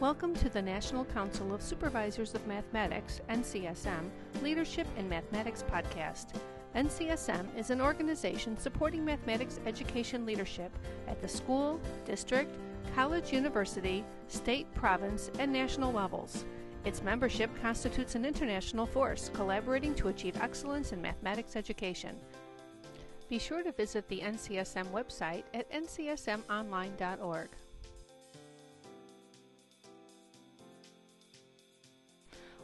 Welcome to the National Council of Supervisors of Mathematics, NCSM, Leadership in Mathematics podcast. NCSM is an organization supporting mathematics education leadership at the school, district, college, university, state, province, and national levels. Its membership constitutes an international force collaborating to achieve excellence in mathematics education. Be sure to visit the NCSM website at ncsmonline.org.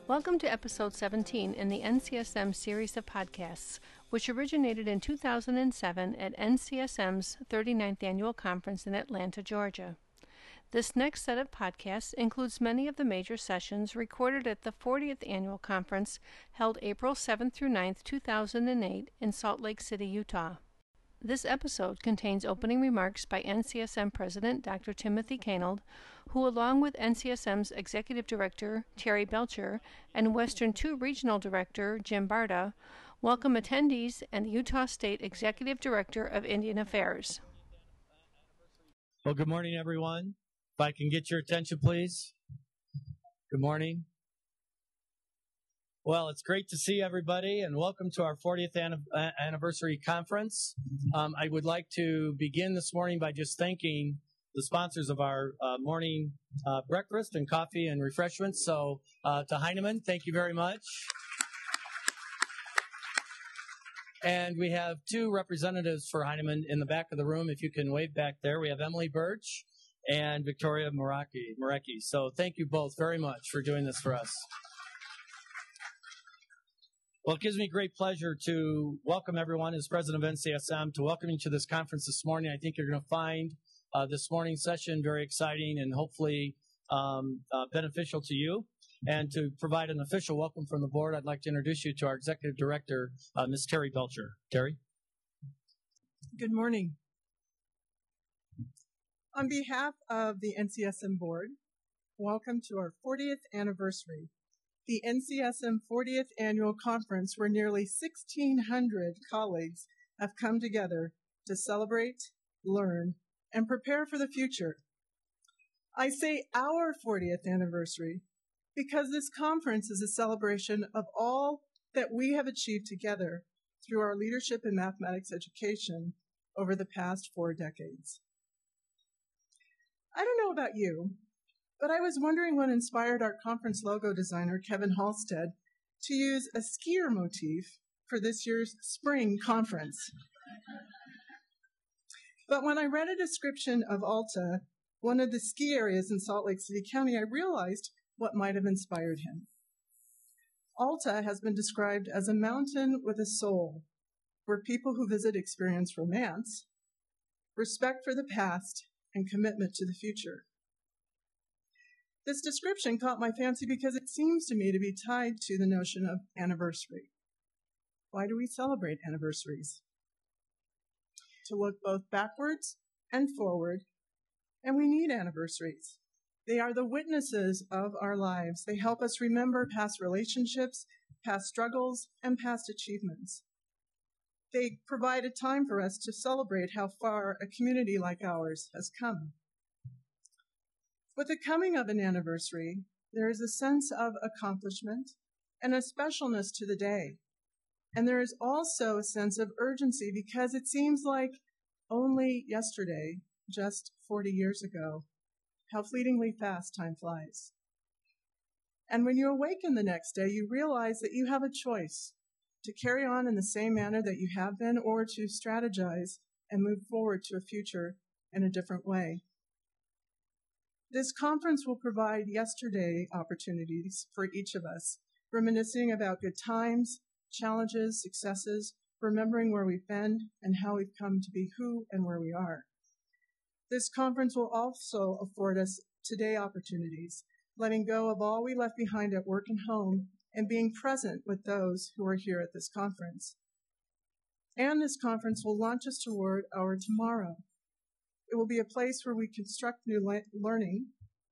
Welcome to episode 17 in the NCSM series of podcasts, which originated in 2007 at NCSM's 39th annual conference in Atlanta, Georgia. This next set of podcasts includes many of the major sessions recorded at the 40th annual conference held April 7 through 9, 2008 in Salt Lake City, Utah. This episode contains opening remarks by NCSM President Dr. Timothy Kanold, who, along with NCSM's Executive Director Terry Belcher and Western 2 Regional Director Jim Barta, welcome attendees and the Utah State Executive Director of Indian Affairs. Well, good morning, everyone. If I can get your attention, please. Good morning. Well, it's great to see everybody and welcome to our 40th anniversary conference. Um, I would like to begin this morning by just thanking the sponsors of our uh, morning uh, breakfast and coffee and refreshments. So, uh, to Heinemann, thank you very much. And we have two representatives for Heinemann in the back of the room. If you can wave back there, we have Emily Birch and Victoria. Maraki. So, thank you both very much for doing this for us. Well, it gives me great pleasure to welcome everyone as president of NCSM to welcome you to this conference this morning. I think you're going to find uh, this morning's session very exciting and hopefully um, uh, beneficial to you. And to provide an official welcome from the board, I'd like to introduce you to our executive director, uh, Ms. Terry Belcher. Terry? Good morning. On behalf of the NCSM board, welcome to our 40th anniversary the NCSM 40th Annual Conference, where nearly 1,600 colleagues have come together to celebrate, learn, and prepare for the future. I say our 40th anniversary because this conference is a celebration of all that we have achieved together through our leadership in mathematics education over the past four decades. I don't know about you, but I was wondering what inspired our conference logo designer, Kevin Halstead, to use a skier motif for this year's spring conference. but when I read a description of Alta, one of the ski areas in Salt Lake City County, I realized what might have inspired him. Alta has been described as a mountain with a soul, where people who visit experience romance, respect for the past, and commitment to the future. This description caught my fancy because it seems to me to be tied to the notion of anniversary. Why do we celebrate anniversaries? To look both backwards and forward, and we need anniversaries. They are the witnesses of our lives. They help us remember past relationships, past struggles, and past achievements. They provide a time for us to celebrate how far a community like ours has come. With the coming of an anniversary, there is a sense of accomplishment and a specialness to the day. And there is also a sense of urgency because it seems like only yesterday, just 40 years ago, how fleetingly fast time flies. And when you awaken the next day, you realize that you have a choice to carry on in the same manner that you have been or to strategize and move forward to a future in a different way. This conference will provide yesterday opportunities for each of us, reminiscing about good times, challenges, successes, remembering where we've been and how we've come to be who and where we are. This conference will also afford us today opportunities, letting go of all we left behind at work and home and being present with those who are here at this conference. And this conference will launch us toward our tomorrow, it will be a place where we construct new le- learning,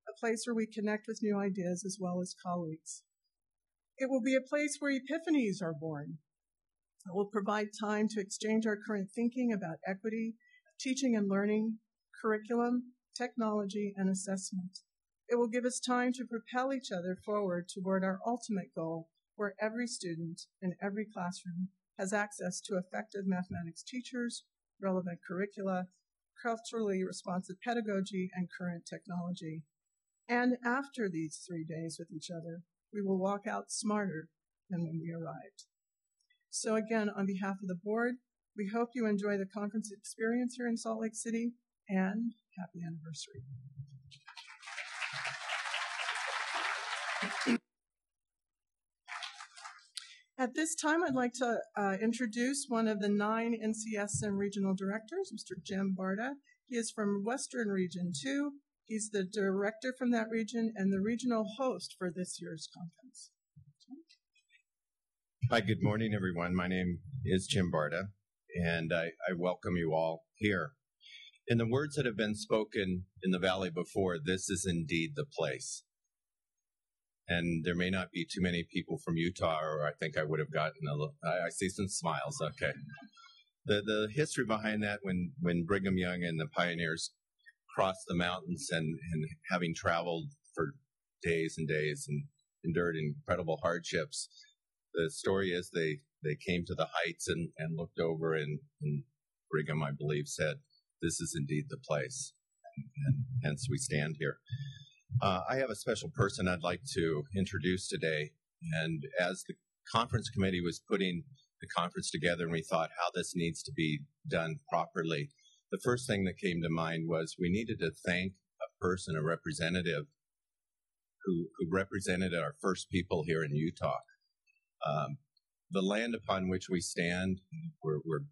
a place where we connect with new ideas as well as colleagues. It will be a place where epiphanies are born. It will provide time to exchange our current thinking about equity, teaching and learning, curriculum, technology, and assessment. It It will give us time to propel each other forward toward our ultimate goal, where every student in every classroom has access to effective mathematics teachers, relevant curricula, culturally responsive pedagogy, and current technology. And after these three days with each other, we will walk out smarter than when we arrived. So again, on behalf of the board, we hope you enjoy the conference experience here in Salt Lake City and happy anniversary. At this time, I'd like to uh, introduce one of the nine NCSM regional directors, Mr. Jim Barta. He is from Western Region 2. He's the director from that region and the regional host for this year's conference. Hi, good morning, everyone. My name is Jim Barta, and I, I welcome you all here. In the words that have been spoken in the valley before, this is indeed the place and there may not be too many people from Utah, or I think I would have gotten a little. I, I see some smiles. Okay. The the history behind that when when Brigham Young and the pioneers crossed the mountains and and having traveled for days and days and endured incredible hardships, the story is they they came to the heights and and looked over and, and Brigham, I believe, said, "This is indeed the place," and hence we stand here. Uh, I have a special person I'd like to introduce today. And as the conference committee was putting the conference together and we thought how this needs to be done properly, the first thing that came to mind was we needed to thank a person, a representative who, who represented our first people here in Utah. Um, the land upon which we stand, we're, we're,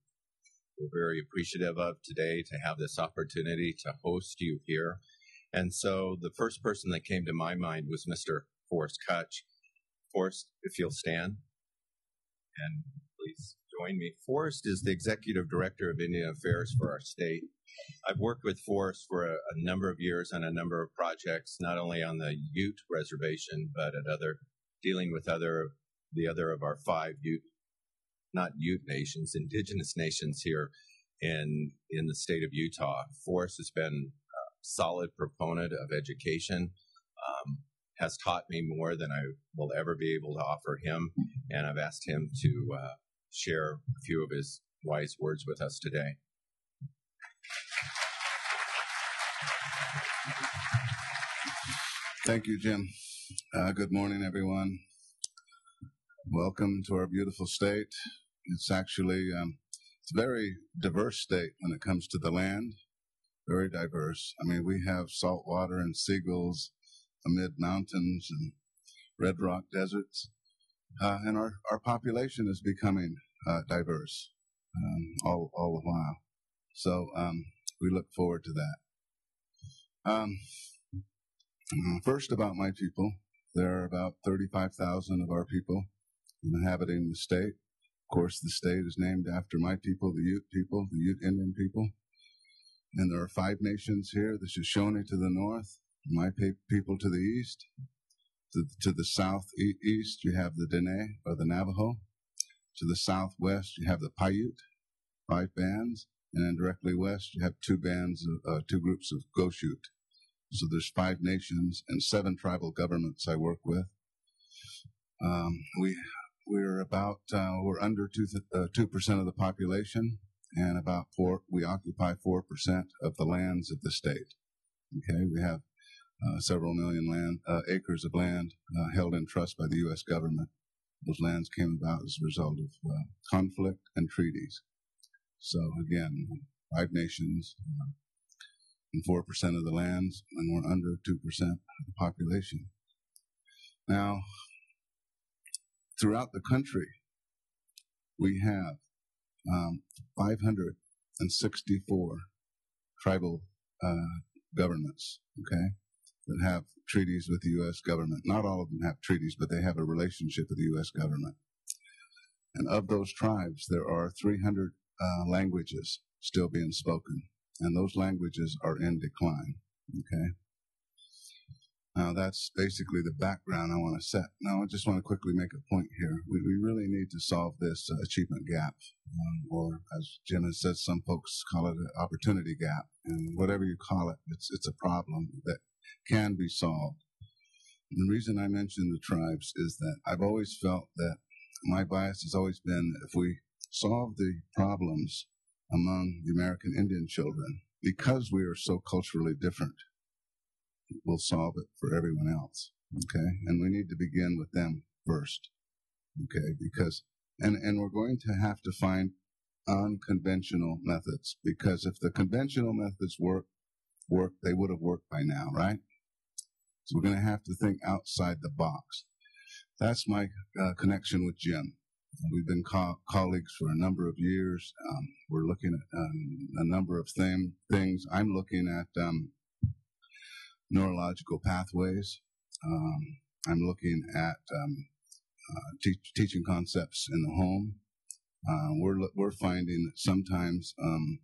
we're very appreciative of today to have this opportunity to host you here. And so the first person that came to my mind was Mr. Forrest Cuch. Forrest, if you'll stand, and please join me. Forrest is the executive director of Indian Affairs for our state. I've worked with Forrest for a, a, number of years on a number of projects, not only on the Ute reservation, but at other, dealing with other, the other of our five Ute, not Ute nations, indigenous nations here in, in the state of Utah. Forrest has been solid proponent of education. Um, has taught me more than I will ever be able to offer him, and I've asked him to uh, share a few of his wise words with us today. Thank you, Jim. Uh, good morning, everyone. Welcome to our beautiful state. It's actually um, it's a very diverse state when it comes to the land very diverse. I mean, we have salt water and seagulls amid mountains and red rock deserts. Uh, and our, our population is becoming uh, diverse um, all, all the while. So um, we look forward to that. Um, first, about my people. There are about 35,000 of our people inhabiting the state. Of course, the state is named after my people, the Ute people, the Ute Indian people. And there are five nations here the Shoshone to the north, my people to the east. To, to the southeast, you have the Dene or the Navajo. To the southwest, you have the Paiute, five bands. And then directly west, you have two bands, of, uh, two groups of Goshute. So there's five nations and seven tribal governments I work with. Um, we we're about uh, we're under two uh, two percent of the population and about four, we occupy 4% of the lands of the state. Okay, we have uh, several million land, uh, acres of land uh, held in trust by the U.S. government. Those lands came about as a result of uh, conflict and treaties. So again, five nations uh, and 4% of the lands, and we're under 2% of the population. Now, throughout the country, we have um, 564 tribal uh, governments, okay, that have treaties with the U.S. government. Not all of them have treaties, but they have a relationship with the U.S. government. And of those tribes, there are 300 uh, languages still being spoken, and those languages are in decline, okay? Now that's basically the background I want to set. Now I just want to quickly make a point here. We, we really need to solve this uh, achievement gap, um, or as Jim has said, some folks call it an opportunity gap. And whatever you call it, it's it's a problem that can be solved. The reason I mention the tribes is that I've always felt that my bias has always been if we solve the problems among the American Indian children, because we are so culturally different, we'll solve it for everyone else. Okay. And we need to begin with them first. Okay. Because, and, and we're going to have to find unconventional methods because if the conventional methods work, work, they would have worked by now, right? So we're going to have to think outside the box. That's my uh, connection with Jim. We've been co- colleagues for a number of years. Um, we're looking at um, a number of thing, things. I'm looking at um, neurological pathways. Um, I'm looking at um, uh, te- teaching concepts in the home. Uh, we're we're finding that sometimes um,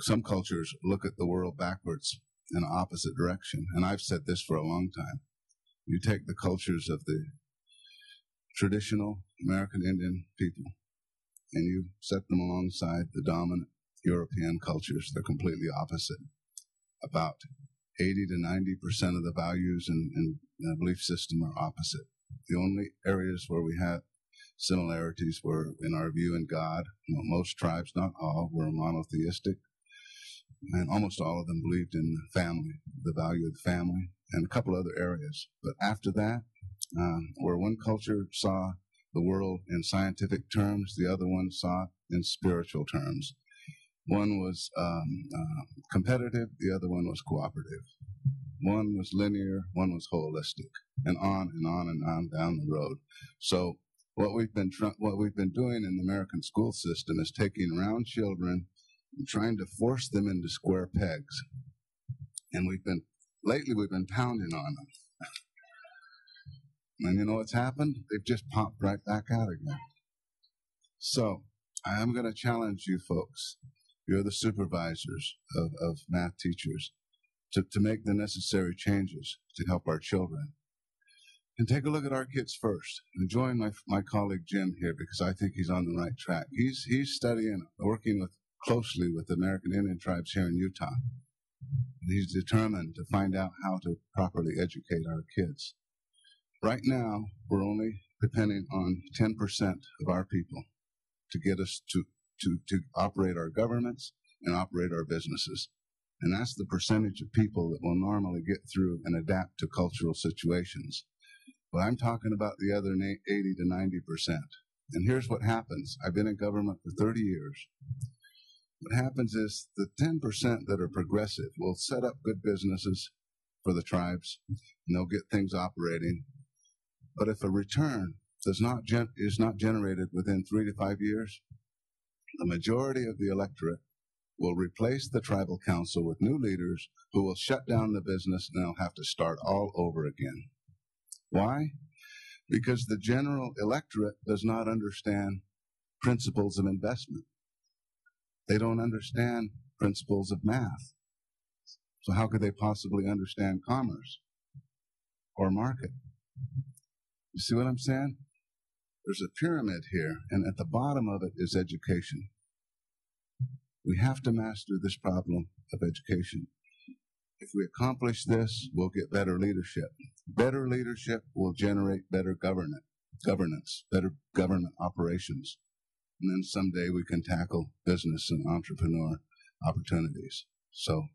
some cultures look at the world backwards in opposite direction. And I've said this for a long time. You take the cultures of the traditional American Indian people and you set them alongside the dominant European cultures. They're completely opposite. About 80 to 90% of the values and, and the belief system are opposite. The only areas where we had similarities were in our view in God. Most tribes, not all, were monotheistic and almost all of them believed in family, the value of the family, and a couple other areas. But after that, um, where one culture saw the world in scientific terms, the other one saw it in spiritual terms. One was um, uh, competitive, the other one was cooperative. One was linear, one was holistic, and on and on and on down the road. So what we've been what we've been doing in the American school system is taking round children and trying to force them into square pegs. And we've been, lately we've been pounding on them. And you know what's happened? They've just popped right back out again. So I am going to challenge you folks. You're the supervisors of, of math teachers to, to make the necessary changes to help our children. And take a look at our kids first. And join my, my colleague Jim here because I think he's on the right track. He's, he's studying, working with closely with American Indian tribes here in Utah. And he's determined to find out how to properly educate our kids. Right now, we're only depending on 10% of our people to get us to, to, to operate our governments and operate our businesses. And that's the percentage of people that will normally get through and adapt to cultural situations. But I'm talking about the other 80 to 90%. And here's what happens. I've been in government for 30 years. What happens is the 10% that are progressive will set up good businesses for the tribes and they'll get things operating. But if a return does not gen- is not generated within three to five years, the majority of the electorate will replace the tribal council with new leaders who will shut down the business and they'll have to start all over again. Why? Because the general electorate does not understand principles of investment. They don't understand principles of math. So how could they possibly understand commerce or market? You see what I'm saying? There's a pyramid here, and at the bottom of it is education. We have to master this problem of education. If we accomplish this, we'll get better leadership. Better leadership will generate better governance, governance, better government operations and then someday we can tackle business and entrepreneur opportunities. So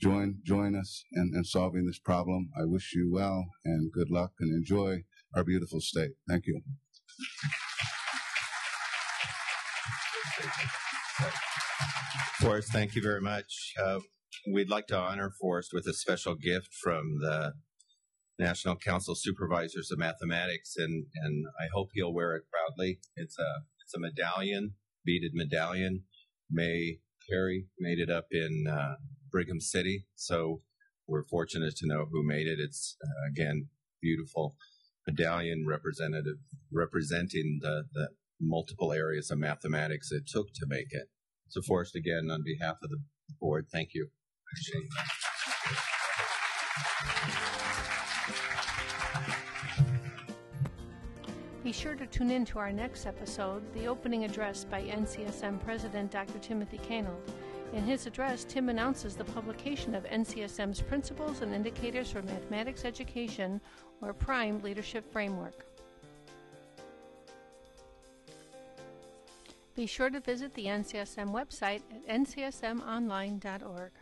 join join us in, in solving this problem. I wish you well and good luck and enjoy our beautiful state. Thank you. Forrest, thank you very much. Uh, we'd like to honor Forrest with a special gift from the National Council Supervisors of Mathematics, and, and I hope he'll wear it proudly. It's a it's a medallion, beaded medallion. May Perry made it up in uh, Brigham City, so we're fortunate to know who made it. It's uh, again beautiful medallion representative representing the, the multiple areas of mathematics it took to make it. So, Forrest, again, on behalf of the board, thank you. Be sure to tune in to our next episode, the opening address by NCSM President Dr. Timothy Kanold. In his address, Tim announces the publication of NCSM's Principles and Indicators for Mathematics Education, or PRIME Leadership Framework. Be sure to visit the NCSM website at ncsmonline.org.